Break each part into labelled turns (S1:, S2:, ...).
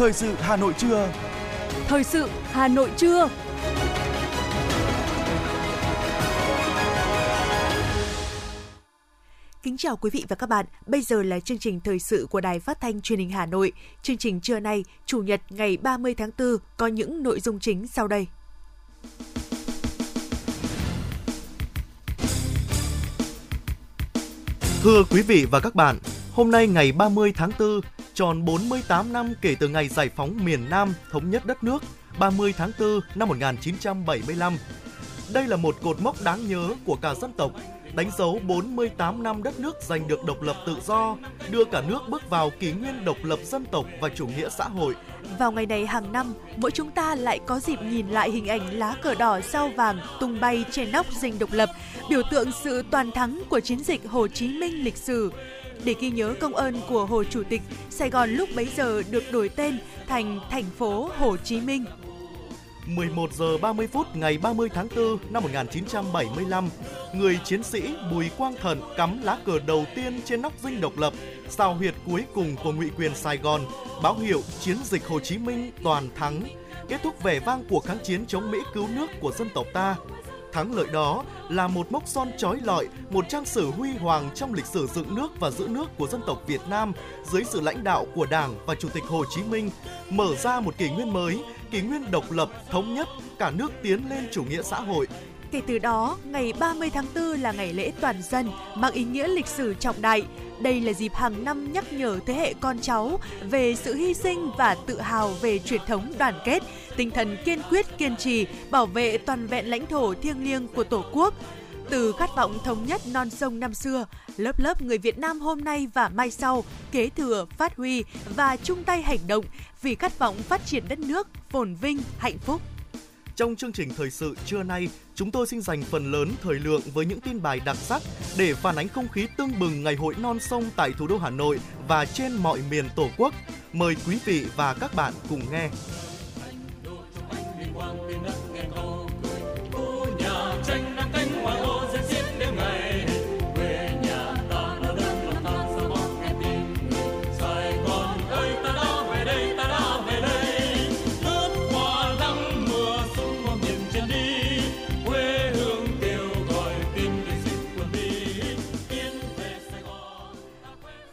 S1: Thời sự Hà Nội trưa.
S2: Thời sự Hà Nội trưa. Kính chào quý vị và các bạn. Bây giờ là chương trình thời sự của Đài Phát thanh Truyền hình Hà Nội. Chương trình trưa nay, Chủ nhật ngày 30 tháng 4 có những nội dung chính sau đây.
S3: Thưa quý vị và các bạn, hôm nay ngày 30 tháng 4, tròn 48 năm kể từ ngày giải phóng miền Nam thống nhất đất nước 30 tháng 4 năm 1975. Đây là một cột mốc đáng nhớ của cả dân tộc, đánh dấu 48 năm đất nước giành được độc lập tự do, đưa cả nước bước vào kỷ nguyên độc lập dân tộc và chủ nghĩa xã hội.
S2: Vào ngày này hàng năm, mỗi chúng ta lại có dịp nhìn lại hình ảnh lá cờ đỏ sao vàng tung bay trên nóc dinh độc lập, biểu tượng sự toàn thắng của chiến dịch Hồ Chí Minh lịch sử. Để ghi nhớ công ơn của Hồ Chủ tịch, Sài Gòn lúc bấy giờ được đổi tên thành thành phố Hồ Chí Minh.
S3: 11 giờ 30 phút ngày 30 tháng 4 năm 1975, người chiến sĩ Bùi Quang Thận cắm lá cờ đầu tiên trên nóc dinh độc lập, sao huyệt cuối cùng của ngụy quyền Sài Gòn, báo hiệu chiến dịch Hồ Chí Minh toàn thắng, kết thúc vẻ vang cuộc kháng chiến chống Mỹ cứu nước của dân tộc ta. Thắng lợi đó là một mốc son trói lọi, một trang sử huy hoàng trong lịch sử dựng nước và giữ nước của dân tộc Việt Nam dưới sự lãnh đạo của Đảng và Chủ tịch Hồ Chí Minh, mở ra một kỷ nguyên mới, kỷ nguyên độc lập, thống nhất, cả nước tiến lên chủ nghĩa xã hội,
S2: Kể từ đó, ngày 30 tháng 4 là ngày lễ toàn dân, mang ý nghĩa lịch sử trọng đại. Đây là dịp hàng năm nhắc nhở thế hệ con cháu về sự hy sinh và tự hào về truyền thống đoàn kết, tinh thần kiên quyết kiên trì bảo vệ toàn vẹn lãnh thổ thiêng liêng của Tổ quốc. Từ khát vọng thống nhất non sông năm xưa, lớp lớp người Việt Nam hôm nay và mai sau kế thừa, phát huy và chung tay hành động vì khát vọng phát triển đất nước phồn vinh, hạnh phúc.
S3: Trong chương trình thời sự trưa nay, chúng tôi xin dành phần lớn thời lượng với những tin bài đặc sắc để phản ánh không khí tương bừng ngày hội non sông tại thủ đô Hà Nội và trên mọi miền Tổ quốc. Mời quý vị và các bạn cùng nghe.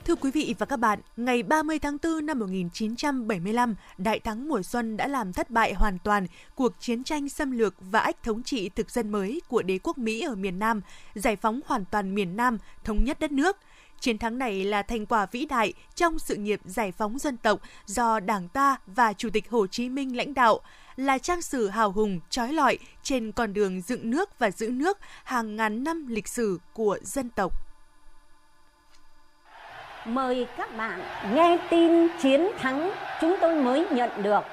S2: Thưa quý vị và các bạn, ngày 30 tháng 4 năm 1975, Đại thắng mùa xuân đã làm thất bại hoàn toàn cuộc chiến tranh xâm lược và ách thống trị thực dân mới của đế quốc Mỹ ở miền Nam, giải phóng hoàn toàn miền Nam, thống nhất đất nước. Chiến thắng này là thành quả vĩ đại trong sự nghiệp giải phóng dân tộc do Đảng ta và Chủ tịch Hồ Chí Minh lãnh đạo, là trang sử hào hùng, trói lọi trên con đường dựng nước và giữ nước hàng ngàn năm lịch sử của dân tộc.
S4: Mời các bạn nghe tin chiến thắng chúng tôi mới nhận được.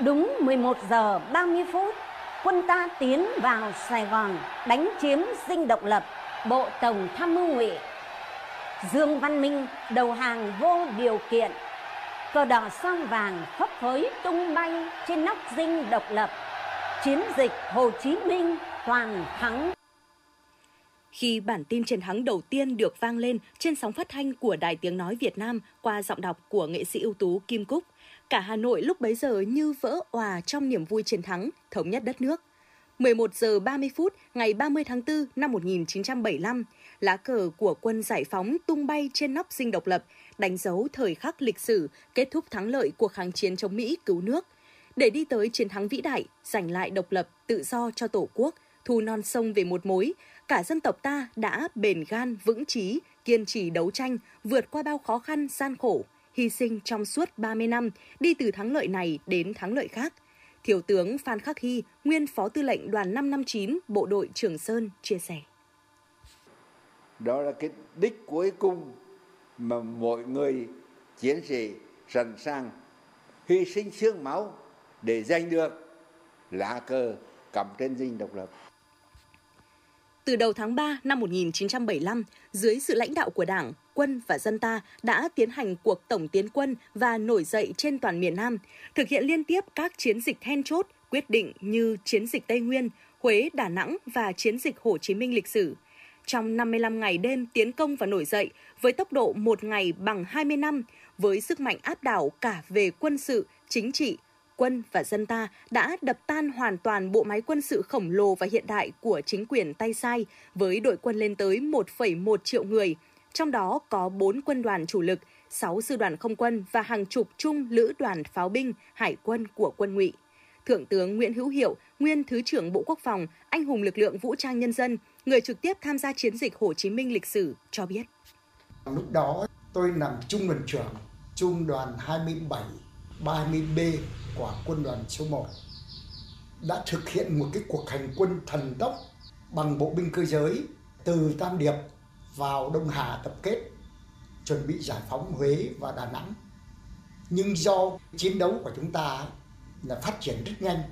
S4: Đúng 11 giờ 30 phút, quân ta tiến vào Sài Gòn đánh chiếm dinh độc lập, Bộ Tổng tham mưu ngụy. Dương Văn Minh đầu hàng vô điều kiện. Cờ đỏ son vàng phấp phới tung bay trên nóc dinh độc lập. Chiến dịch Hồ Chí Minh toàn thắng.
S2: Khi bản tin chiến thắng đầu tiên được vang lên trên sóng phát thanh của Đài Tiếng Nói Việt Nam qua giọng đọc của nghệ sĩ ưu tú Kim Cúc, cả Hà Nội lúc bấy giờ như vỡ òa trong niềm vui chiến thắng, thống nhất đất nước. 11 giờ 30 phút ngày 30 tháng 4 năm 1975, lá cờ của quân giải phóng tung bay trên nóc dinh độc lập, đánh dấu thời khắc lịch sử kết thúc thắng lợi cuộc kháng chiến chống Mỹ cứu nước. Để đi tới chiến thắng vĩ đại, giành lại độc lập, tự do cho Tổ quốc, thu non sông về một mối, cả dân tộc ta đã bền gan, vững trí kiên trì đấu tranh, vượt qua bao khó khăn, gian khổ, hy sinh trong suốt 30 năm, đi từ thắng lợi này đến thắng lợi khác. Thiếu tướng Phan Khắc Hy, nguyên Phó Tư lệnh Đoàn 559, Bộ đội Trường Sơn, chia sẻ.
S5: Đó là cái đích cuối cùng mà mọi người chiến sĩ sẵn sàng hy sinh xương máu để giành được lá cờ cắm trên dinh độc lập.
S2: Từ đầu tháng 3 năm 1975, dưới sự lãnh đạo của Đảng, quân và dân ta đã tiến hành cuộc tổng tiến quân và nổi dậy trên toàn miền Nam, thực hiện liên tiếp các chiến dịch then chốt, quyết định như chiến dịch Tây Nguyên, Huế, Đà Nẵng và chiến dịch Hồ Chí Minh lịch sử. Trong 55 ngày đêm tiến công và nổi dậy, với tốc độ một ngày bằng 20 năm, với sức mạnh áp đảo cả về quân sự, chính trị, quân và dân ta đã đập tan hoàn toàn bộ máy quân sự khổng lồ và hiện đại của chính quyền tay sai với đội quân lên tới 1,1 triệu người, trong đó có 4 quân đoàn chủ lực, 6 sư đoàn không quân và hàng chục trung lữ đoàn pháo binh, hải quân của quân ngụy. Thượng tướng Nguyễn Hữu Hiệu, nguyên Thứ trưởng Bộ Quốc phòng, anh hùng lực lượng vũ trang nhân dân, người trực tiếp tham gia chiến dịch Hồ Chí Minh lịch sử cho biết.
S1: Lúc đó tôi làm trung đoàn trưởng trung đoàn 27 30B của quân đoàn số 1 đã thực hiện một cái cuộc hành quân thần tốc bằng bộ binh cơ giới từ Tam Điệp vào Đông Hà tập kết, chuẩn bị giải phóng Huế và Đà Nẵng. Nhưng do chiến đấu của chúng ta là phát triển rất nhanh,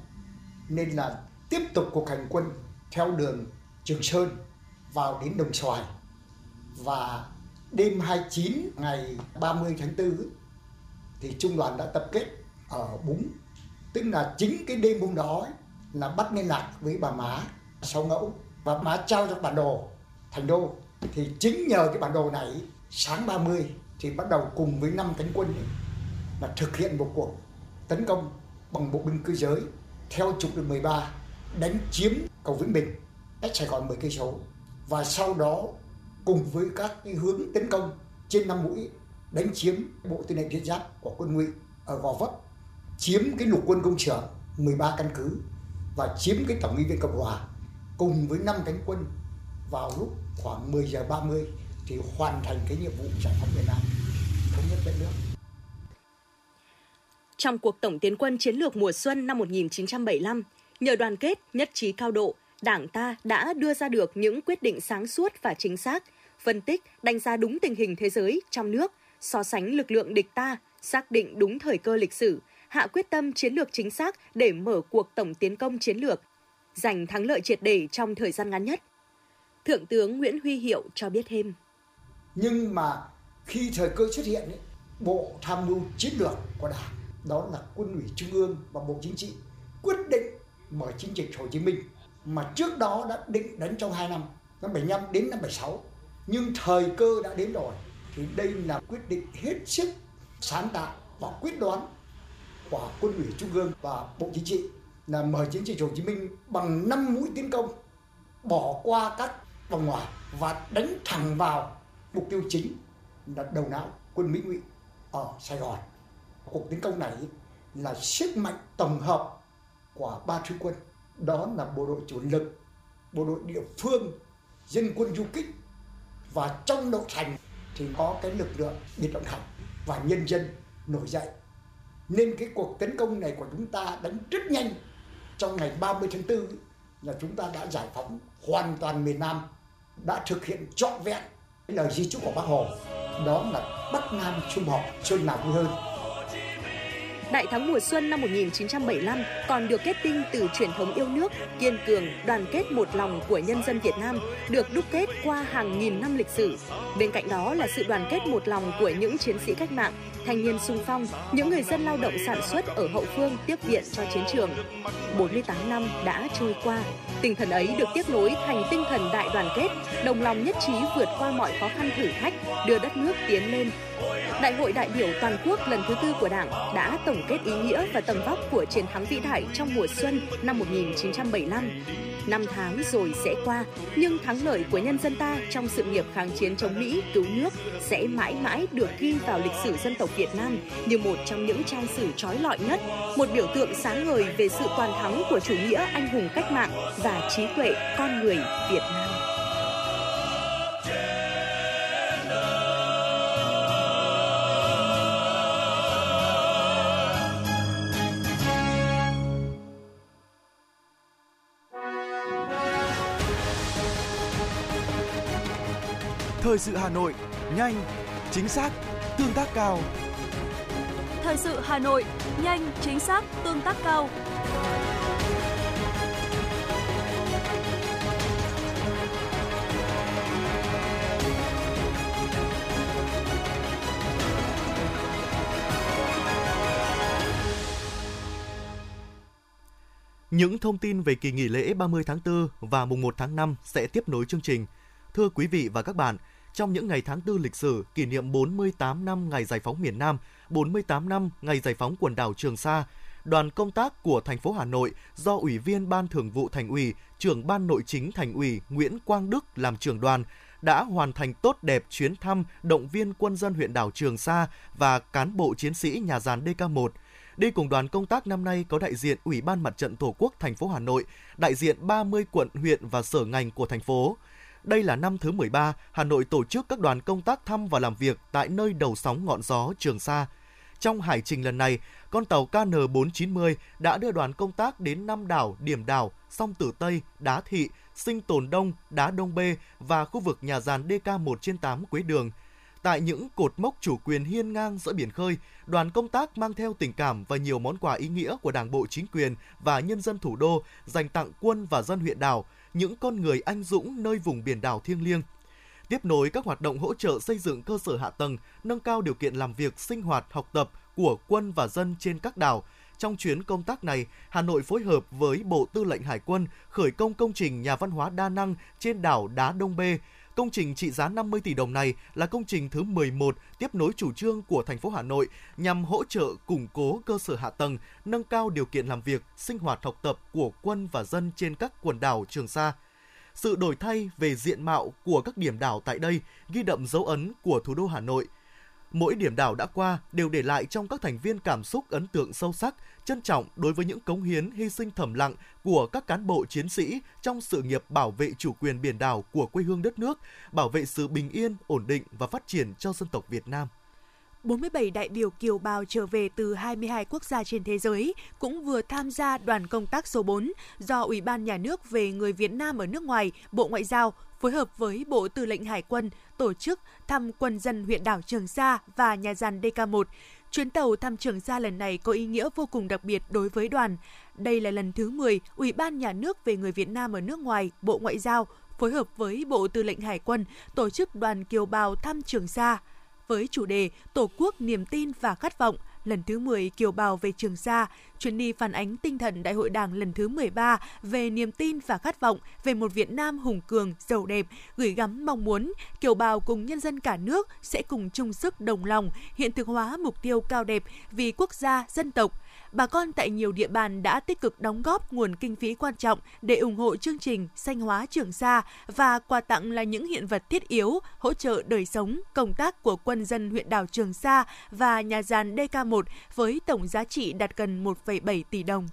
S1: nên là tiếp tục cuộc hành quân theo đường Trường Sơn vào đến Đồng Xoài và đêm 29 ngày 30 tháng 4 thì trung đoàn đã tập kết ở Búng. Tức là chính cái đêm hôm đó ấy, là bắt liên lạc với bà má sau ngẫu. Và má trao cho bản đồ thành đô. Thì chính nhờ cái bản đồ này sáng 30 thì bắt đầu cùng với năm cánh quân ấy, là thực hiện một cuộc tấn công bằng bộ binh cơ giới theo trục đường 13 đánh chiếm cầu Vĩnh Bình cách Sài Gòn 10 cây số. Và sau đó cùng với các cái hướng tấn công trên năm mũi đánh chiếm bộ tư lệnh thiết giáp của quân ngụy ở Gò Vấp chiếm cái lục quân công trưởng 13 căn cứ và chiếm cái tổng nghị viện Cộng Hòa cùng với năm cánh quân vào lúc khoảng 10 giờ 30 thì hoàn thành cái nhiệm vụ giải phóng miền Nam thống nhất đất nước.
S2: Trong cuộc tổng tiến quân chiến lược mùa xuân năm 1975, nhờ đoàn kết, nhất trí cao độ, Đảng ta đã đưa ra được những quyết định sáng suốt và chính xác, phân tích, đánh giá đúng tình hình thế giới, trong nước, so sánh lực lượng địch ta, xác định đúng thời cơ lịch sử, hạ quyết tâm chiến lược chính xác để mở cuộc tổng tiến công chiến lược, giành thắng lợi triệt để trong thời gian ngắn nhất. Thượng tướng Nguyễn Huy Hiệu cho biết thêm.
S1: Nhưng mà khi thời cơ xuất hiện, ấy, Bộ Tham mưu Chiến lược của Đảng, đó là Quân ủy Trung ương và Bộ Chính trị quyết định mở chiến dịch Hồ Chí Minh mà trước đó đã định đến trong 2 năm, năm 75 đến năm 76. Nhưng thời cơ đã đến rồi thì đây là quyết định hết sức sáng tạo và quyết đoán của quân ủy trung ương và bộ chính trị là mở chiến dịch Hồ Chí Minh bằng 5 mũi tiến công, bỏ qua các vòng ngoài và đánh thẳng vào mục tiêu chính là đầu não quân Mỹ ngụy ở Sài Gòn. Cuộc tiến công này là sức mạnh tổng hợp của ba thứ quân, đó là bộ đội chủ lực, bộ đội địa phương, dân quân du kích và trong nội thành thì có cái lực lượng biệt động học và nhân dân nổi dậy. Nên cái cuộc tấn công này của chúng ta đánh rất nhanh. Trong ngày 30 tháng 4 là chúng ta đã giải phóng hoàn toàn miền Nam, đã thực hiện trọn vẹn lời di chúc của Bác Hồ. Đó là Bắc Nam chung họp xuân nào vui hơn.
S2: Đại thắng mùa xuân năm 1975 còn được kết tinh từ truyền thống yêu nước, kiên cường, đoàn kết một lòng của nhân dân Việt Nam, được đúc kết qua hàng nghìn năm lịch sử. Bên cạnh đó là sự đoàn kết một lòng của những chiến sĩ cách mạng, thanh niên sung phong, những người dân lao động sản xuất ở hậu phương tiếp viện cho chiến trường. 48 năm đã trôi qua, tinh thần ấy được tiếp nối thành tinh thần đại đoàn kết, đồng lòng nhất trí vượt qua mọi khó khăn thử thách, đưa đất nước tiến lên. Đại hội đại biểu toàn quốc lần thứ tư của Đảng đã tổng kết ý nghĩa và tầm vóc của chiến thắng vĩ đại trong mùa xuân năm 1975. Năm tháng rồi sẽ qua, nhưng thắng lợi của nhân dân ta trong sự nghiệp kháng chiến chống Mỹ, cứu nước sẽ mãi mãi được ghi vào lịch sử dân tộc Việt Nam như một trong những trang sử trói lọi nhất, một biểu tượng sáng ngời về sự toàn thắng của chủ nghĩa anh hùng cách mạng và trí tuệ con người Việt Nam.
S3: Thời sự Hà Nội, nhanh, chính xác, tương tác cao.
S6: Thời sự Hà Nội, nhanh, chính xác, tương tác cao.
S3: Những thông tin về kỳ nghỉ lễ 30 tháng 4 và mùng 1 tháng 5 sẽ tiếp nối chương trình. Thưa quý vị và các bạn, trong những ngày tháng tư lịch sử kỷ niệm 48 năm ngày giải phóng miền Nam, 48 năm ngày giải phóng quần đảo Trường Sa, đoàn công tác của thành phố Hà Nội do Ủy viên Ban Thường vụ Thành ủy, trưởng Ban Nội chính Thành ủy Nguyễn Quang Đức làm trưởng đoàn đã hoàn thành tốt đẹp chuyến thăm động viên quân dân huyện đảo Trường Sa và cán bộ chiến sĩ nhà giàn DK1. Đi cùng đoàn công tác năm nay có đại diện Ủy ban Mặt trận Tổ quốc thành phố Hà Nội, đại diện 30 quận, huyện và sở ngành của thành phố. Đây là năm thứ 13 Hà Nội tổ chức các đoàn công tác thăm và làm việc tại nơi đầu sóng ngọn gió Trường Sa. Trong hải trình lần này, con tàu KN490 đã đưa đoàn công tác đến năm đảo, điểm đảo, sông Tử Tây, Đá Thị, Sinh Tồn Đông, Đá Đông Bê và khu vực nhà giàn DK1 trên 8 Quế Đường. Tại những cột mốc chủ quyền hiên ngang giữa biển khơi, đoàn công tác mang theo tình cảm và nhiều món quà ý nghĩa của Đảng bộ chính quyền và nhân dân thủ đô dành tặng quân và dân huyện đảo, những con người anh dũng nơi vùng biển đảo thiêng liêng. Tiếp nối các hoạt động hỗ trợ xây dựng cơ sở hạ tầng, nâng cao điều kiện làm việc, sinh hoạt, học tập của quân và dân trên các đảo, trong chuyến công tác này, Hà Nội phối hợp với Bộ Tư lệnh Hải quân khởi công công trình nhà văn hóa đa năng trên đảo Đá Đông Bê. Công trình trị giá 50 tỷ đồng này là công trình thứ 11 tiếp nối chủ trương của thành phố Hà Nội nhằm hỗ trợ củng cố cơ sở hạ tầng, nâng cao điều kiện làm việc, sinh hoạt học tập của quân và dân trên các quần đảo Trường Sa. Sự đổi thay về diện mạo của các điểm đảo tại đây ghi đậm dấu ấn của thủ đô Hà Nội – Mỗi điểm đảo đã qua đều để lại trong các thành viên cảm xúc ấn tượng sâu sắc, trân trọng đối với những cống hiến hy sinh thầm lặng của các cán bộ chiến sĩ trong sự nghiệp bảo vệ chủ quyền biển đảo của quê hương đất nước, bảo vệ sự bình yên, ổn định và phát triển cho dân tộc Việt Nam.
S7: 47 đại biểu kiều bào trở về từ 22 quốc gia trên thế giới cũng vừa tham gia đoàn công tác số 4 do Ủy ban Nhà nước về người Việt Nam ở nước ngoài, Bộ Ngoại giao phối hợp với Bộ Tư lệnh Hải quân tổ chức thăm quân dân huyện đảo Trường Sa và nhà giàn DK1. Chuyến tàu thăm Trường Sa lần này có ý nghĩa vô cùng đặc biệt đối với đoàn. Đây là lần thứ 10 Ủy ban Nhà nước về người Việt Nam ở nước ngoài, Bộ Ngoại giao phối hợp với Bộ Tư lệnh Hải quân tổ chức đoàn kiều bào thăm Trường Sa với chủ đề Tổ quốc niềm tin và khát vọng lần thứ 10 Kiều Bào về Trường Sa, chuyến đi phản ánh tinh thần Đại hội Đảng lần thứ 13 về niềm tin và khát vọng về một Việt Nam hùng cường, giàu đẹp, gửi gắm mong muốn Kiều Bào cùng nhân dân cả nước sẽ cùng chung sức đồng lòng hiện thực hóa mục tiêu cao đẹp vì quốc gia, dân tộc, bà con tại nhiều địa bàn đã tích cực đóng góp nguồn kinh phí quan trọng để ủng hộ chương trình xanh hóa Trường Sa và quà tặng là những hiện vật thiết yếu hỗ trợ đời sống, công tác của quân dân huyện đảo Trường Sa và nhà giàn DK1 với tổng giá trị đạt gần 1,7 tỷ đồng.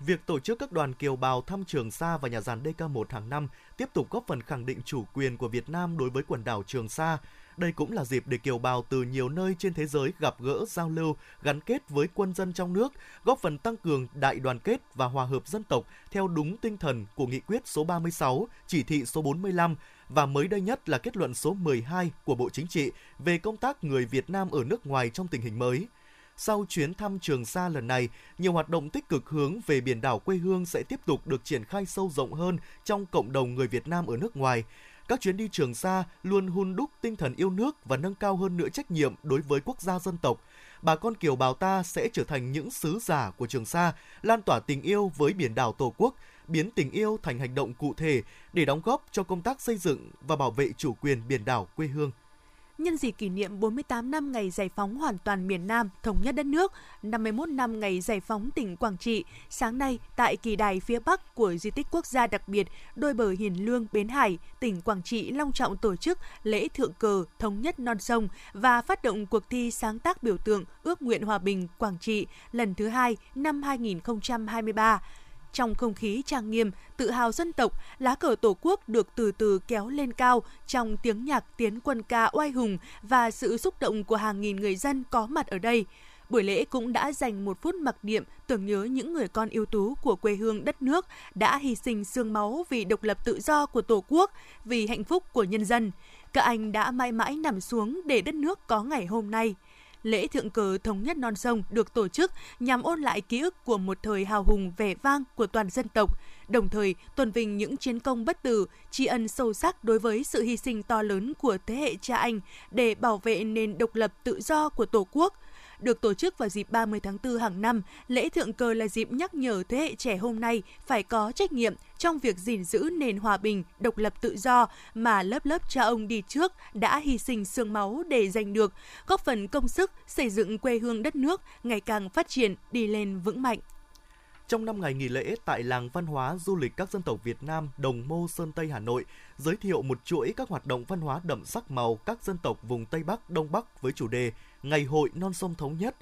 S3: Việc tổ chức các đoàn kiều bào thăm Trường Sa và nhà giàn DK1 hàng năm tiếp tục góp phần khẳng định chủ quyền của Việt Nam đối với quần đảo Trường Sa, đây cũng là dịp để kiều bào từ nhiều nơi trên thế giới gặp gỡ, giao lưu, gắn kết với quân dân trong nước, góp phần tăng cường đại đoàn kết và hòa hợp dân tộc theo đúng tinh thần của nghị quyết số 36, chỉ thị số 45 và mới đây nhất là kết luận số 12 của Bộ Chính trị về công tác người Việt Nam ở nước ngoài trong tình hình mới. Sau chuyến thăm Trường Sa lần này, nhiều hoạt động tích cực hướng về biển đảo quê hương sẽ tiếp tục được triển khai sâu rộng hơn trong cộng đồng người Việt Nam ở nước ngoài các chuyến đi Trường Sa luôn hun đúc tinh thần yêu nước và nâng cao hơn nữa trách nhiệm đối với quốc gia dân tộc. Bà con kiều bào ta sẽ trở thành những sứ giả của Trường Sa, lan tỏa tình yêu với biển đảo Tổ quốc, biến tình yêu thành hành động cụ thể để đóng góp cho công tác xây dựng và bảo vệ chủ quyền biển đảo quê hương
S7: nhân dịp kỷ niệm 48 năm ngày giải phóng hoàn toàn miền Nam, thống nhất đất nước, 51 năm ngày giải phóng tỉnh Quảng Trị, sáng nay tại kỳ đài phía Bắc của di tích quốc gia đặc biệt đôi bờ Hiền Lương Bến Hải, tỉnh Quảng Trị long trọng tổ chức lễ thượng cờ thống nhất non sông và phát động cuộc thi sáng tác biểu tượng ước nguyện hòa bình Quảng Trị lần thứ hai năm 2023 trong không khí trang nghiêm, tự hào dân tộc, lá cờ Tổ quốc được từ từ kéo lên cao trong tiếng nhạc tiến quân ca oai hùng và sự xúc động của hàng nghìn người dân có mặt ở đây. Buổi lễ cũng đã dành một phút mặc niệm tưởng nhớ những người con ưu tú của quê hương đất nước đã hy sinh xương máu vì độc lập tự do của Tổ quốc, vì hạnh phúc của nhân dân. Các anh đã mãi mãi nằm xuống để đất nước có ngày hôm nay – lễ thượng cờ thống nhất non sông được tổ chức nhằm ôn lại ký ức của một thời hào hùng vẻ vang của toàn dân tộc, đồng thời tôn vinh những chiến công bất tử, tri ân sâu sắc đối với sự hy sinh to lớn của thế hệ cha anh để bảo vệ nền độc lập tự do của Tổ quốc được tổ chức vào dịp 30 tháng 4 hàng năm. Lễ thượng cờ là dịp nhắc nhở thế hệ trẻ hôm nay phải có trách nhiệm trong việc gìn giữ nền hòa bình, độc lập tự do mà lớp lớp cha ông đi trước đã hy sinh xương máu để giành được, góp phần công sức xây dựng quê hương đất nước ngày càng phát triển, đi lên vững mạnh.
S3: Trong năm ngày nghỉ lễ tại làng văn hóa du lịch các dân tộc Việt Nam Đồng Mô Sơn Tây Hà Nội giới thiệu một chuỗi các hoạt động văn hóa đậm sắc màu các dân tộc vùng Tây Bắc, Đông Bắc với chủ đề Ngày hội non sông thống nhất.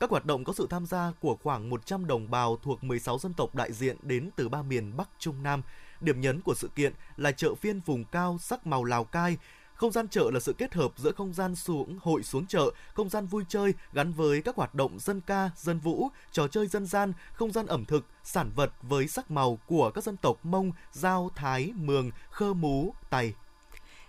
S3: Các hoạt động có sự tham gia của khoảng 100 đồng bào thuộc 16 dân tộc đại diện đến từ ba miền Bắc Trung Nam. Điểm nhấn của sự kiện là chợ phiên vùng cao sắc màu Lào Cai, không gian chợ là sự kết hợp giữa không gian xuống hội xuống chợ, không gian vui chơi gắn với các hoạt động dân ca, dân vũ, trò chơi dân gian, không gian ẩm thực, sản vật với sắc màu của các dân tộc Mông, Giao, Thái, Mường, Khơ Mú, Tày.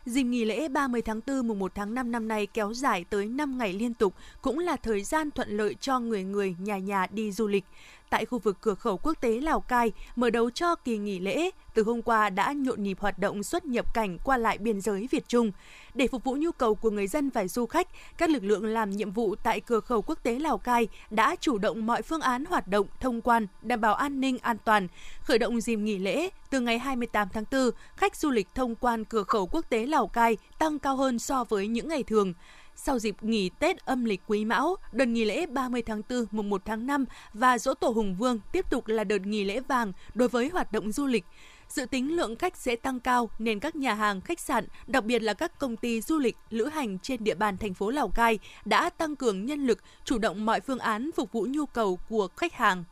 S7: Dịp nghỉ lễ 30 tháng 4 mùng 1 tháng 5 năm nay kéo dài tới 5 ngày liên tục, cũng là thời gian thuận lợi cho người người, nhà nhà đi du lịch tại khu vực cửa khẩu quốc tế Lào Cai, mở đầu cho kỳ nghỉ lễ, từ hôm qua đã nhộn nhịp hoạt động xuất nhập cảnh qua lại biên giới Việt Trung. Để phục vụ nhu cầu của người dân và du khách, các lực lượng làm nhiệm vụ tại cửa khẩu quốc tế Lào Cai đã chủ động mọi phương án hoạt động thông quan, đảm bảo an ninh an toàn. Khởi động dịp nghỉ lễ, từ ngày 28 tháng 4, khách du lịch thông quan cửa khẩu quốc tế Lào Cai tăng cao hơn so với những ngày thường. Sau dịp nghỉ Tết âm lịch Quý Mão, đợt nghỉ lễ 30 tháng 4, mùng 1 tháng 5 và dỗ tổ Hùng Vương tiếp tục là đợt nghỉ lễ vàng đối với hoạt động du lịch. Dự tính lượng khách sẽ tăng cao nên các nhà hàng, khách sạn, đặc biệt là các công ty du lịch, lữ hành trên địa bàn thành phố Lào Cai đã tăng cường nhân lực, chủ động mọi phương án phục vụ nhu cầu của khách hàng.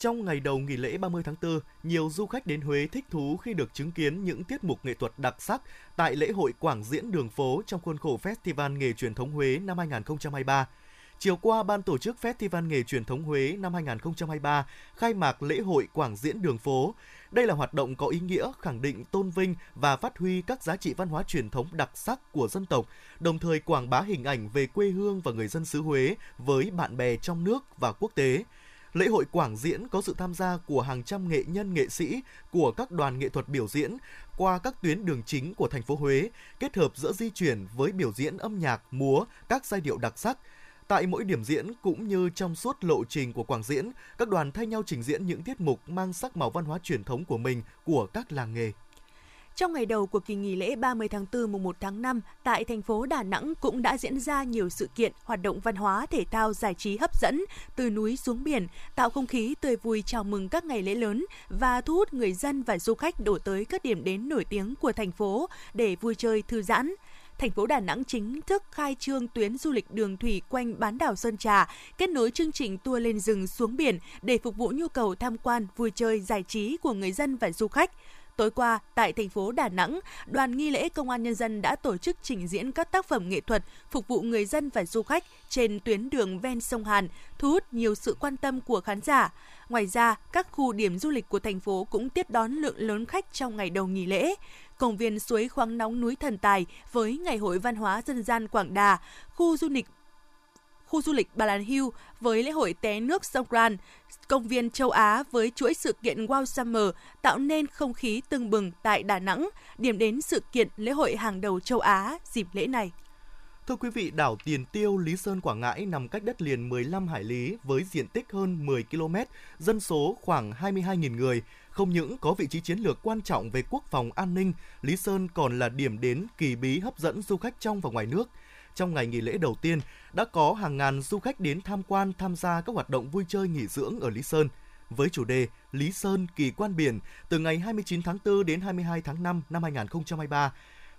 S3: Trong ngày đầu nghỉ lễ 30 tháng 4, nhiều du khách đến Huế thích thú khi được chứng kiến những tiết mục nghệ thuật đặc sắc tại lễ hội Quảng diễn đường phố trong khuôn khổ Festival nghề truyền thống Huế năm 2023. Chiều qua, Ban tổ chức Festival nghề truyền thống Huế năm 2023 khai mạc lễ hội Quảng diễn đường phố. Đây là hoạt động có ý nghĩa khẳng định tôn vinh và phát huy các giá trị văn hóa truyền thống đặc sắc của dân tộc, đồng thời quảng bá hình ảnh về quê hương và người dân xứ Huế với bạn bè trong nước và quốc tế. Lễ hội Quảng Diễn có sự tham gia của hàng trăm nghệ nhân nghệ sĩ của các đoàn nghệ thuật biểu diễn qua các tuyến đường chính của thành phố Huế, kết hợp giữa di chuyển với biểu diễn âm nhạc, múa, các giai điệu đặc sắc. Tại mỗi điểm diễn cũng như trong suốt lộ trình của Quảng Diễn, các đoàn thay nhau trình diễn những tiết mục mang sắc màu văn hóa truyền thống của mình của các làng nghề.
S7: Trong ngày đầu của kỳ nghỉ lễ 30 tháng 4 mùng 1 tháng 5, tại thành phố Đà Nẵng cũng đã diễn ra nhiều sự kiện, hoạt động văn hóa, thể thao, giải trí hấp dẫn từ núi xuống biển, tạo không khí tươi vui chào mừng các ngày lễ lớn và thu hút người dân và du khách đổ tới các điểm đến nổi tiếng của thành phố để vui chơi thư giãn thành phố Đà Nẵng chính thức khai trương tuyến du lịch đường thủy quanh bán đảo Sơn Trà, kết nối chương trình tour lên rừng xuống biển để phục vụ nhu cầu tham quan, vui chơi, giải trí của người dân và du khách. Tối qua, tại thành phố Đà Nẵng, Đoàn nghi lễ Công an Nhân dân đã tổ chức trình diễn các tác phẩm nghệ thuật phục vụ người dân và du khách trên tuyến đường ven sông Hàn, thu hút nhiều sự quan tâm của khán giả. Ngoài ra, các khu điểm du lịch của thành phố cũng tiếp đón lượng lớn khách trong ngày đầu nghỉ lễ. Công viên suối khoáng nóng núi Thần Tài với Ngày hội văn hóa dân gian Quảng Đà, khu du lịch khu du lịch Bà Lan Hill với lễ hội té nước Songkran, công viên châu Á với chuỗi sự kiện Wow Summer tạo nên không khí tưng bừng tại Đà Nẵng, điểm đến sự kiện lễ hội hàng đầu châu Á dịp lễ này.
S3: Thưa quý vị, đảo Tiền Tiêu, Lý Sơn, Quảng Ngãi nằm cách đất liền 15 hải lý với diện tích hơn 10 km, dân số khoảng 22.000 người. Không những có vị trí chiến lược quan trọng về quốc phòng an ninh, Lý Sơn còn là điểm đến kỳ bí hấp dẫn du khách trong và ngoài nước – trong ngày nghỉ lễ đầu tiên, đã có hàng ngàn du khách đến tham quan tham gia các hoạt động vui chơi nghỉ dưỡng ở Lý Sơn. Với chủ đề Lý Sơn kỳ quan biển từ ngày 29 tháng 4 đến 22 tháng 5 năm 2023,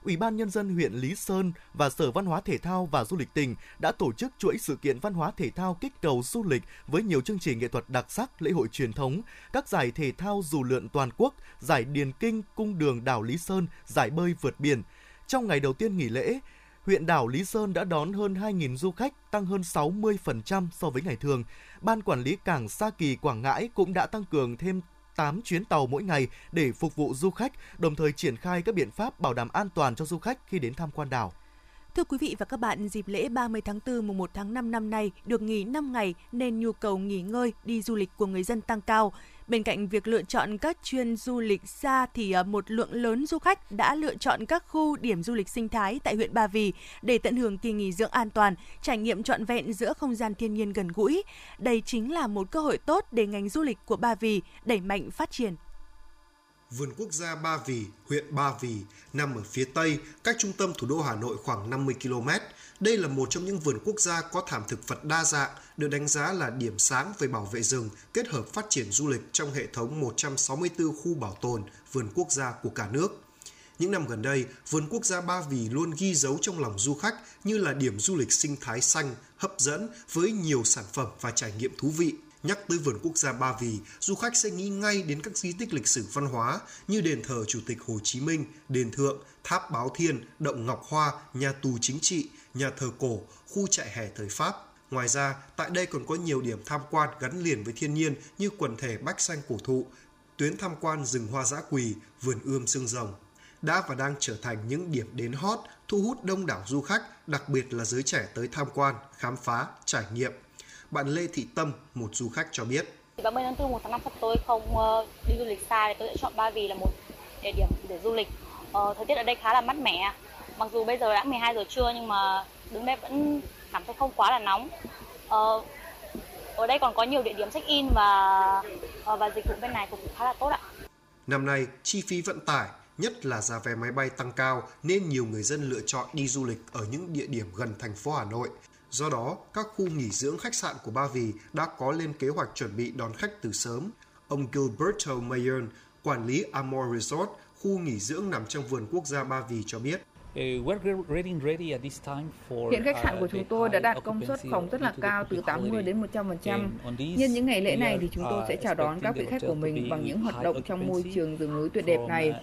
S3: Ủy ban Nhân dân huyện Lý Sơn và Sở Văn hóa Thể thao và Du lịch tỉnh đã tổ chức chuỗi sự kiện văn hóa thể thao kích cầu du lịch với nhiều chương trình nghệ thuật đặc sắc, lễ hội truyền thống, các giải thể thao dù lượn toàn quốc, giải điền kinh, cung đường đảo Lý Sơn, giải bơi vượt biển. Trong ngày đầu tiên nghỉ lễ, huyện đảo Lý Sơn đã đón hơn 2.000 du khách, tăng hơn 60% so với ngày thường. Ban quản lý cảng Sa Kỳ Quảng Ngãi cũng đã tăng cường thêm 8 chuyến tàu mỗi ngày để phục vụ du khách, đồng thời triển khai các biện pháp bảo đảm an toàn cho du khách khi đến tham quan đảo.
S7: Thưa quý vị và các bạn, dịp lễ 30 tháng 4 mùng 1 tháng 5 năm nay được nghỉ 5 ngày nên nhu cầu nghỉ ngơi, đi du lịch của người dân tăng cao. Bên cạnh việc lựa chọn các chuyên du lịch xa thì à, một lượng lớn du khách đã lựa chọn các khu điểm du lịch sinh thái tại huyện Ba Vì để tận hưởng kỳ nghỉ dưỡng an toàn, trải nghiệm trọn vẹn giữa không gian thiên nhiên gần gũi. Đây chính là một cơ hội tốt để ngành du lịch của Ba Vì đẩy mạnh phát triển.
S8: Vườn quốc gia Ba Vì, huyện Ba Vì, nằm ở phía Tây, cách trung tâm thủ đô Hà Nội khoảng 50 km. Đây là một trong những vườn quốc gia có thảm thực vật đa dạng, được đánh giá là điểm sáng về bảo vệ rừng, kết hợp phát triển du lịch trong hệ thống 164 khu bảo tồn, vườn quốc gia của cả nước. Những năm gần đây, vườn quốc gia Ba Vì luôn ghi dấu trong lòng du khách như là điểm du lịch sinh thái xanh, hấp dẫn với nhiều sản phẩm và trải nghiệm thú vị. Nhắc tới vườn quốc gia Ba Vì, du khách sẽ nghĩ ngay đến các di tích lịch sử văn hóa như đền thờ Chủ tịch Hồ Chí Minh, đền Thượng, tháp Báo Thiên, động Ngọc Hoa, nhà tù chính trị, nhà thờ cổ, khu trại hè thời Pháp. Ngoài ra, tại đây còn có nhiều điểm tham quan gắn liền với thiên nhiên như quần thể bách xanh cổ thụ, tuyến tham quan rừng hoa dã quỳ, vườn ươm xương rồng đã và đang trở thành những điểm đến hot thu hút đông đảo du khách, đặc biệt là giới trẻ tới tham quan, khám phá, trải nghiệm. Bạn Lê Thị Tâm, một du khách cho biết.
S9: 30 tháng 4, 1 tháng 5 sắp tới không uh, đi du lịch xa thì tôi sẽ chọn Ba Vì là một địa điểm để du lịch. Uh, thời tiết ở đây khá là mát mẻ. Mặc dù bây giờ đã 12 giờ trưa nhưng mà đứng đây vẫn cảm thấy không quá là nóng. Uh, ở đây còn có nhiều địa điểm check-in và uh, và dịch vụ bên này cũng khá là tốt ạ.
S8: Năm nay, chi phí vận tải, nhất là giá vé máy bay tăng cao nên nhiều người dân lựa chọn đi du lịch ở những địa điểm gần thành phố Hà Nội. Do đó, các khu nghỉ dưỡng khách sạn của Ba Vì đã có lên kế hoạch chuẩn bị đón khách từ sớm. Ông Gilberto Mayon, quản lý Amor Resort, khu nghỉ dưỡng nằm trong vườn quốc gia Ba Vì cho biết.
S10: Hiện khách sạn của chúng tôi đã đạt công suất phòng rất là cao từ 80 đến 100%. Nhân những ngày lễ này thì chúng tôi sẽ chào đón các vị khách của mình bằng những hoạt động trong môi trường rừng núi tuyệt đẹp này.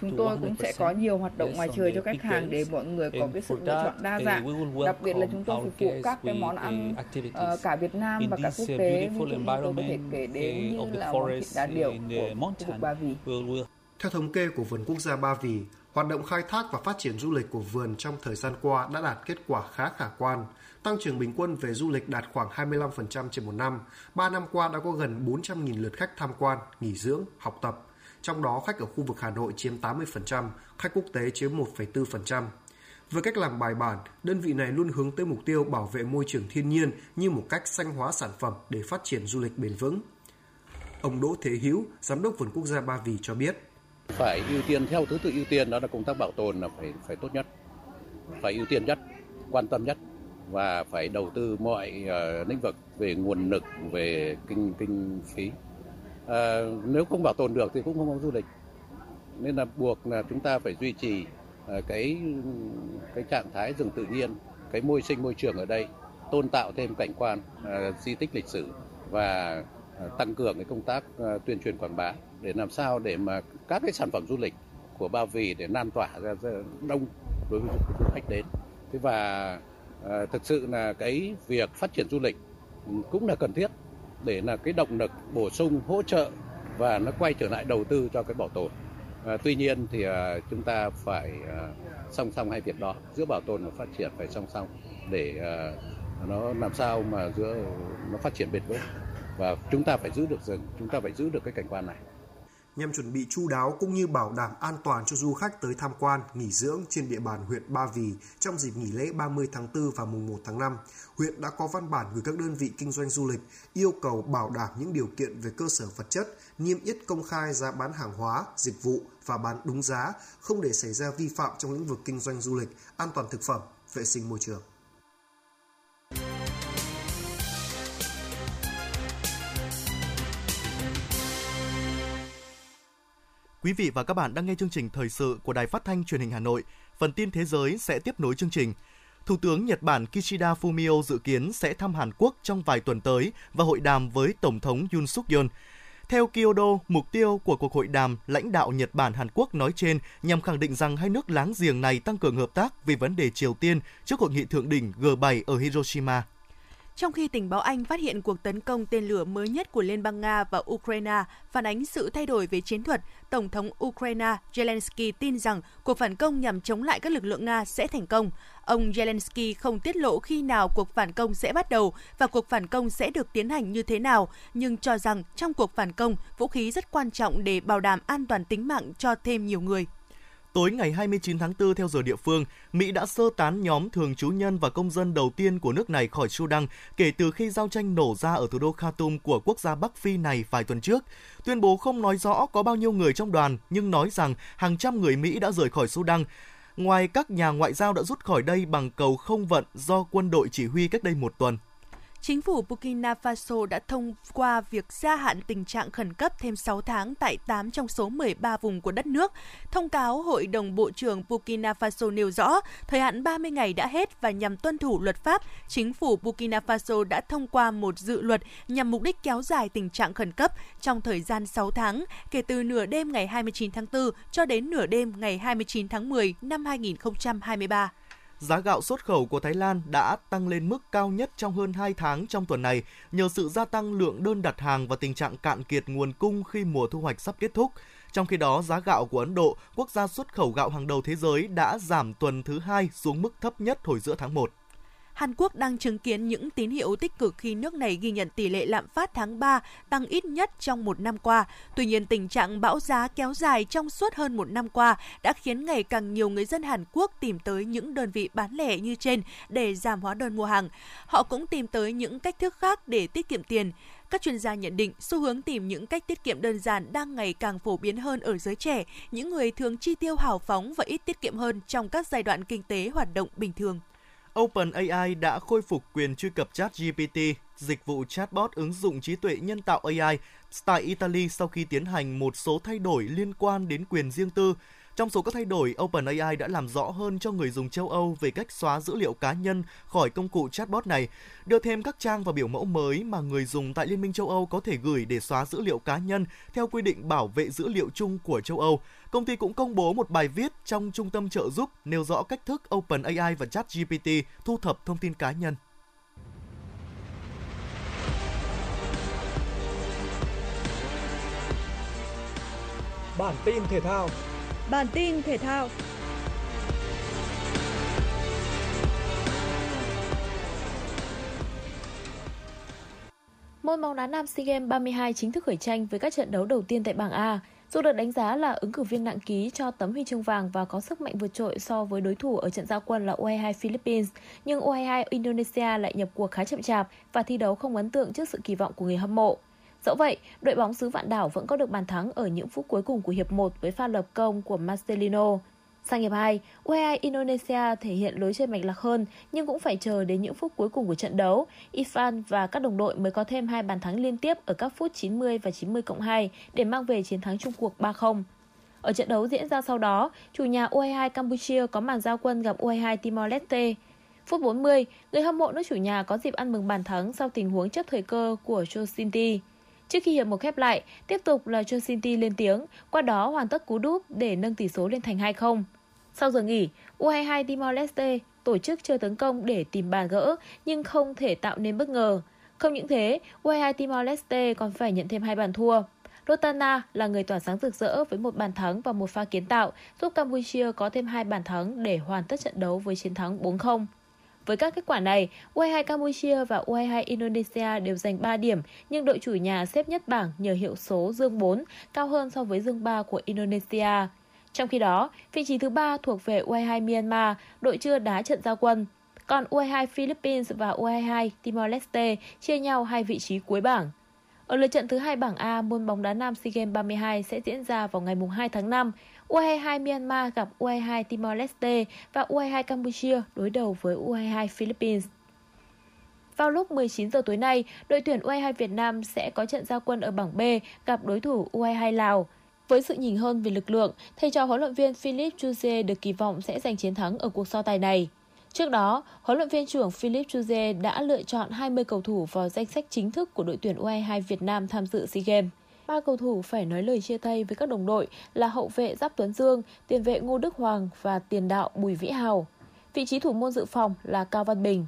S10: Chúng tôi cũng sẽ có nhiều hoạt động ngoài trời cho khách hàng để mọi người có cái sự lựa chọn đa dạng. Đặc biệt là chúng tôi phục vụ các cái món ăn uh, cả Việt Nam và cả quốc tế. Ví dụ như tôi có thể kể đến như là món thịt đá điểu của khu vực Ba Vì.
S8: Theo thống kê của vườn quốc gia Ba Vì, Hoạt động khai thác và phát triển du lịch của vườn trong thời gian qua đã đạt kết quả khá khả quan. Tăng trưởng bình quân về du lịch đạt khoảng 25% trên một năm. Ba năm qua đã có gần 400.000 lượt khách tham quan, nghỉ dưỡng, học tập. Trong đó khách ở khu vực Hà Nội chiếm 80%, khách quốc tế chiếm 1,4%. Với cách làm bài bản, đơn vị này luôn hướng tới mục tiêu bảo vệ môi trường thiên nhiên như một cách xanh hóa sản phẩm để phát triển du lịch bền vững. Ông Đỗ Thế Hữu, Giám đốc Vườn Quốc gia Ba Vì cho biết,
S11: phải ưu tiên theo thứ tự ưu tiên đó là công tác bảo tồn là phải phải tốt nhất. Phải ưu tiên nhất quan tâm nhất và phải đầu tư mọi uh, lĩnh vực về nguồn lực về kinh kinh phí. Uh, nếu không bảo tồn được thì cũng không có du lịch. Nên là buộc là chúng ta phải duy trì uh, cái cái trạng thái rừng tự nhiên cái môi sinh môi trường ở đây tôn tạo thêm cảnh quan uh, di tích lịch sử và Ờ, tăng cường cái công tác ờ, tuyên truyền quảng bá để làm sao để mà các cái sản phẩm du lịch của Ba Vì để lan tỏa ra, đông đối với du khách đến. Thế và ờ, thực sự là cái việc phát triển du lịch cũng là cần thiết để là cái động lực bổ sung hỗ trợ và nó quay trở lại đầu tư cho cái bảo tồn. À, tuy nhiên thì à, chúng ta phải à, song song hai việc đó giữa bảo tồn và phát triển phải song song để à, nó làm sao mà giữa nó phát triển bền vững và chúng ta phải giữ được rừng, chúng ta phải giữ được cái cảnh quan này
S8: nhằm chuẩn bị chu đáo cũng như bảo đảm an toàn cho du khách tới tham quan, nghỉ dưỡng trên địa bàn huyện Ba Vì trong dịp nghỉ lễ 30 tháng 4 và mùng 1 tháng 5. Huyện đã có văn bản gửi các đơn vị kinh doanh du lịch yêu cầu bảo đảm những điều kiện về cơ sở vật chất, niêm yết công khai giá bán hàng hóa, dịch vụ và bán đúng giá, không để xảy ra vi phạm trong lĩnh vực kinh doanh du lịch, an toàn thực phẩm, vệ sinh môi trường.
S3: Quý vị và các bạn đang nghe chương trình thời sự của Đài Phát thanh Truyền hình Hà Nội. Phần tin thế giới sẽ tiếp nối chương trình. Thủ tướng Nhật Bản Kishida Fumio dự kiến sẽ thăm Hàn Quốc trong vài tuần tới và hội đàm với Tổng thống Yoon suk yeol Theo Kyodo, mục tiêu của cuộc hội đàm lãnh đạo Nhật Bản Hàn Quốc nói trên nhằm khẳng định rằng hai nước láng giềng này tăng cường hợp tác vì vấn đề Triều Tiên trước hội nghị thượng đỉnh G7 ở Hiroshima
S7: trong khi tình báo Anh phát hiện cuộc tấn công tên lửa mới nhất của Liên bang Nga và Ukraine phản ánh sự thay đổi về chiến thuật, Tổng thống Ukraine Zelensky tin rằng cuộc phản công nhằm chống lại các lực lượng Nga sẽ thành công. Ông Zelensky không tiết lộ khi nào cuộc phản công sẽ bắt đầu và cuộc phản công sẽ được tiến hành như thế nào, nhưng cho rằng trong cuộc phản công, vũ khí rất quan trọng để bảo đảm an toàn tính mạng cho thêm nhiều người.
S3: Tối ngày 29 tháng 4 theo giờ địa phương, Mỹ đã sơ tán nhóm thường trú nhân và công dân đầu tiên của nước này khỏi Sudan kể từ khi giao tranh nổ ra ở thủ đô Khartoum của quốc gia Bắc Phi này vài tuần trước. Tuyên bố không nói rõ có bao nhiêu người trong đoàn, nhưng nói rằng hàng trăm người Mỹ đã rời khỏi Sudan. Ngoài các nhà ngoại giao đã rút khỏi đây bằng cầu không vận do quân đội chỉ huy cách đây một tuần.
S7: Chính phủ Burkina Faso đã thông qua việc gia hạn tình trạng khẩn cấp thêm 6 tháng tại 8 trong số 13 vùng của đất nước. Thông cáo Hội đồng Bộ trưởng Burkina Faso nêu rõ, thời hạn 30 ngày đã hết và nhằm tuân thủ luật pháp, chính phủ Burkina Faso đã thông qua một dự luật nhằm mục đích kéo dài tình trạng khẩn cấp trong thời gian 6 tháng, kể từ nửa đêm ngày 29 tháng 4 cho đến nửa đêm ngày 29 tháng 10 năm 2023
S3: giá gạo xuất khẩu của Thái Lan đã tăng lên mức cao nhất trong hơn 2 tháng trong tuần này nhờ sự gia tăng lượng đơn đặt hàng và tình trạng cạn kiệt nguồn cung khi mùa thu hoạch sắp kết thúc. Trong khi đó, giá gạo của Ấn Độ, quốc gia xuất khẩu gạo hàng đầu thế giới, đã giảm tuần thứ hai xuống mức thấp nhất hồi giữa tháng 1.
S7: Hàn Quốc đang chứng kiến những tín hiệu tích cực khi nước này ghi nhận tỷ lệ lạm phát tháng 3 tăng ít nhất trong một năm qua. Tuy nhiên, tình trạng bão giá kéo dài trong suốt hơn một năm qua đã khiến ngày càng nhiều người dân Hàn Quốc tìm tới những đơn vị bán lẻ như trên để giảm hóa đơn mua hàng. Họ cũng tìm tới những cách thức khác để tiết kiệm tiền. Các chuyên gia nhận định xu hướng tìm những cách tiết kiệm đơn giản đang ngày càng phổ biến hơn ở giới trẻ, những người thường chi tiêu hào phóng và ít tiết kiệm hơn trong các giai đoạn kinh tế hoạt động bình thường.
S3: OpenAI đã khôi phục quyền truy cập ChatGPT, dịch vụ chatbot ứng dụng trí tuệ nhân tạo AI tại Italy sau khi tiến hành một số thay đổi liên quan đến quyền riêng tư. Trong số các thay đổi, OpenAI đã làm rõ hơn cho người dùng châu Âu về cách xóa dữ liệu cá nhân khỏi công cụ chatbot này, đưa thêm các trang và biểu mẫu mới mà người dùng tại Liên minh châu Âu có thể gửi để xóa dữ liệu cá nhân theo quy định bảo vệ dữ liệu chung của châu Âu. Công ty cũng công bố một bài viết trong trung tâm trợ giúp nêu rõ cách thức OpenAI và ChatGPT thu thập thông tin cá nhân.
S12: Bản tin thể thao
S6: Bản tin thể thao Môn bóng đá nam SEA Games 32 chính thức khởi tranh với các trận đấu đầu tiên tại bảng A. Dù được đánh giá là ứng cử viên nặng ký cho tấm huy chương vàng và có sức mạnh vượt trội so với đối thủ ở trận giao quân là U22 Philippines, nhưng U22 Indonesia lại nhập cuộc khá chậm chạp và thi đấu không ấn tượng trước sự kỳ vọng của người hâm mộ. Dẫu vậy, đội bóng xứ Vạn Đảo vẫn có được bàn thắng ở những phút cuối cùng của hiệp 1 với pha lập công của Marcelino. Sang hiệp 2, U22 Indonesia thể hiện lối chơi mạch lạc hơn nhưng cũng phải chờ đến những phút cuối cùng của trận đấu. Ifan và các đồng đội mới có thêm hai bàn thắng liên tiếp ở các phút 90 và 90 cộng 2 để mang về chiến thắng chung cuộc 3-0. Ở trận đấu diễn ra sau đó, chủ nhà U22 Campuchia có màn giao quân gặp U22 Timor-Leste. Phút 40, người hâm mộ nước chủ nhà có dịp ăn mừng bàn thắng sau tình huống chấp thời cơ của Josinti. Trước khi hiệp một khép lại, tiếp tục là Josinti lên tiếng, qua đó hoàn tất cú đúp để nâng tỷ số lên thành 2-0. Sau giờ nghỉ, U22 Timor-Leste tổ chức chơi tấn công để tìm bàn gỡ nhưng không thể tạo nên bất ngờ. Không những thế, U22 Timor-Leste còn phải nhận thêm hai bàn thua. Rotana là người tỏa sáng rực rỡ với một bàn thắng và một pha kiến tạo, giúp Campuchia có thêm hai bàn thắng để hoàn tất trận đấu với chiến thắng 4-0. Với các kết quả này, U22 Campuchia và U22 Indonesia đều giành 3 điểm, nhưng đội chủ nhà xếp nhất bảng nhờ hiệu số dương 4, cao hơn so với dương 3 của Indonesia. Trong khi đó, vị trí thứ ba thuộc về U22 Myanmar, đội chưa đá trận giao quân. Còn U22 Philippines và U22 Timor-Leste chia nhau hai vị trí cuối bảng. Ở lượt trận thứ hai bảng A, môn bóng đá nam SEA Games 32 sẽ diễn ra vào ngày 2 tháng 5. U22 Myanmar gặp U22 Timor-Leste và U22 Campuchia đối đầu với U22 Philippines. Vào lúc 19 giờ tối nay, đội tuyển U22 Việt Nam sẽ có trận giao quân ở bảng B gặp đối thủ U22 Lào. Với sự nhìn hơn về lực lượng, thầy trò huấn luyện viên Philip Chuze được kỳ vọng sẽ giành chiến thắng ở cuộc so tài này. Trước đó, huấn luyện viên trưởng Philip Chuze đã lựa chọn 20 cầu thủ vào danh sách chính thức của đội tuyển U22 Việt Nam tham dự SEA Games. Ba cầu thủ phải nói lời chia tay với các đồng đội là hậu vệ Giáp Tuấn Dương, tiền vệ Ngô Đức Hoàng và tiền đạo Bùi Vĩ Hào. Vị trí thủ môn dự phòng là Cao Văn Bình.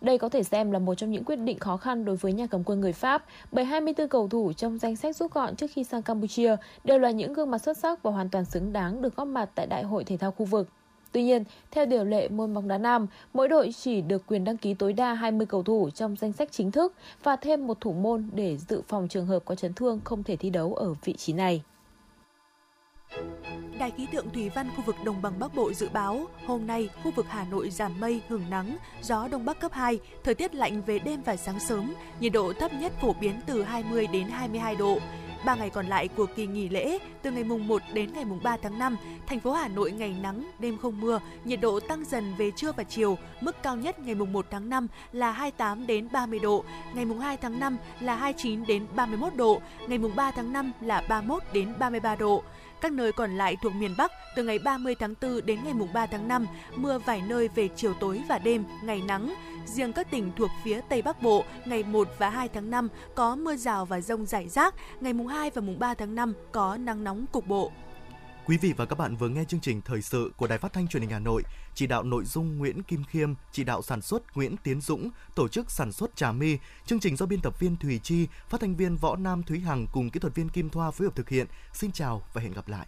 S6: Đây có thể xem là một trong những quyết định khó khăn đối với nhà cầm quân người Pháp, bởi 24 cầu thủ trong danh sách rút gọn trước khi sang Campuchia đều là những gương mặt xuất sắc và hoàn toàn xứng đáng được góp mặt tại Đại hội thể thao khu vực. Tuy nhiên, theo điều lệ môn bóng đá nam, mỗi đội chỉ được quyền đăng ký tối đa 20 cầu thủ trong danh sách chính thức và thêm một thủ môn để dự phòng trường hợp có chấn thương không thể thi đấu ở vị trí này.
S7: Đài khí tượng thủy văn khu vực Đồng bằng Bắc Bộ dự báo, hôm nay khu vực Hà Nội giảm mây, hưởng nắng, gió đông bắc cấp 2, thời tiết lạnh về đêm và sáng sớm, nhiệt độ thấp nhất phổ biến từ 20 đến 22 độ. 3 ngày còn lại của kỳ nghỉ lễ, từ ngày mùng 1 đến ngày mùng 3 tháng 5, thành phố Hà Nội ngày nắng, đêm không mưa, nhiệt độ tăng dần về trưa và chiều, mức cao nhất ngày mùng 1 tháng 5 là 28 đến 30 độ, ngày mùng 2 tháng 5 là 29 đến 31 độ, ngày mùng 3 tháng 5 là 31 đến 33 độ. Các nơi còn lại thuộc miền Bắc từ ngày 30 tháng 4 đến ngày 3 tháng 5, mưa vài nơi về chiều tối và đêm, ngày nắng. Riêng các tỉnh thuộc phía Tây Bắc Bộ, ngày 1 và 2 tháng 5 có mưa rào và rông rải rác, ngày mùng 2 và mùng 3 tháng 5 có nắng nóng cục bộ.
S3: Quý vị và các bạn vừa nghe chương trình thời sự của Đài Phát thanh Truyền hình Hà Nội, chỉ đạo nội dung Nguyễn Kim Khiêm, chỉ đạo sản xuất Nguyễn Tiến Dũng, tổ chức sản xuất Trà Mi, chương trình do biên tập viên Thùy Chi, phát thanh viên Võ Nam Thúy Hằng cùng kỹ thuật viên Kim Thoa phối hợp thực hiện. Xin chào và hẹn gặp lại.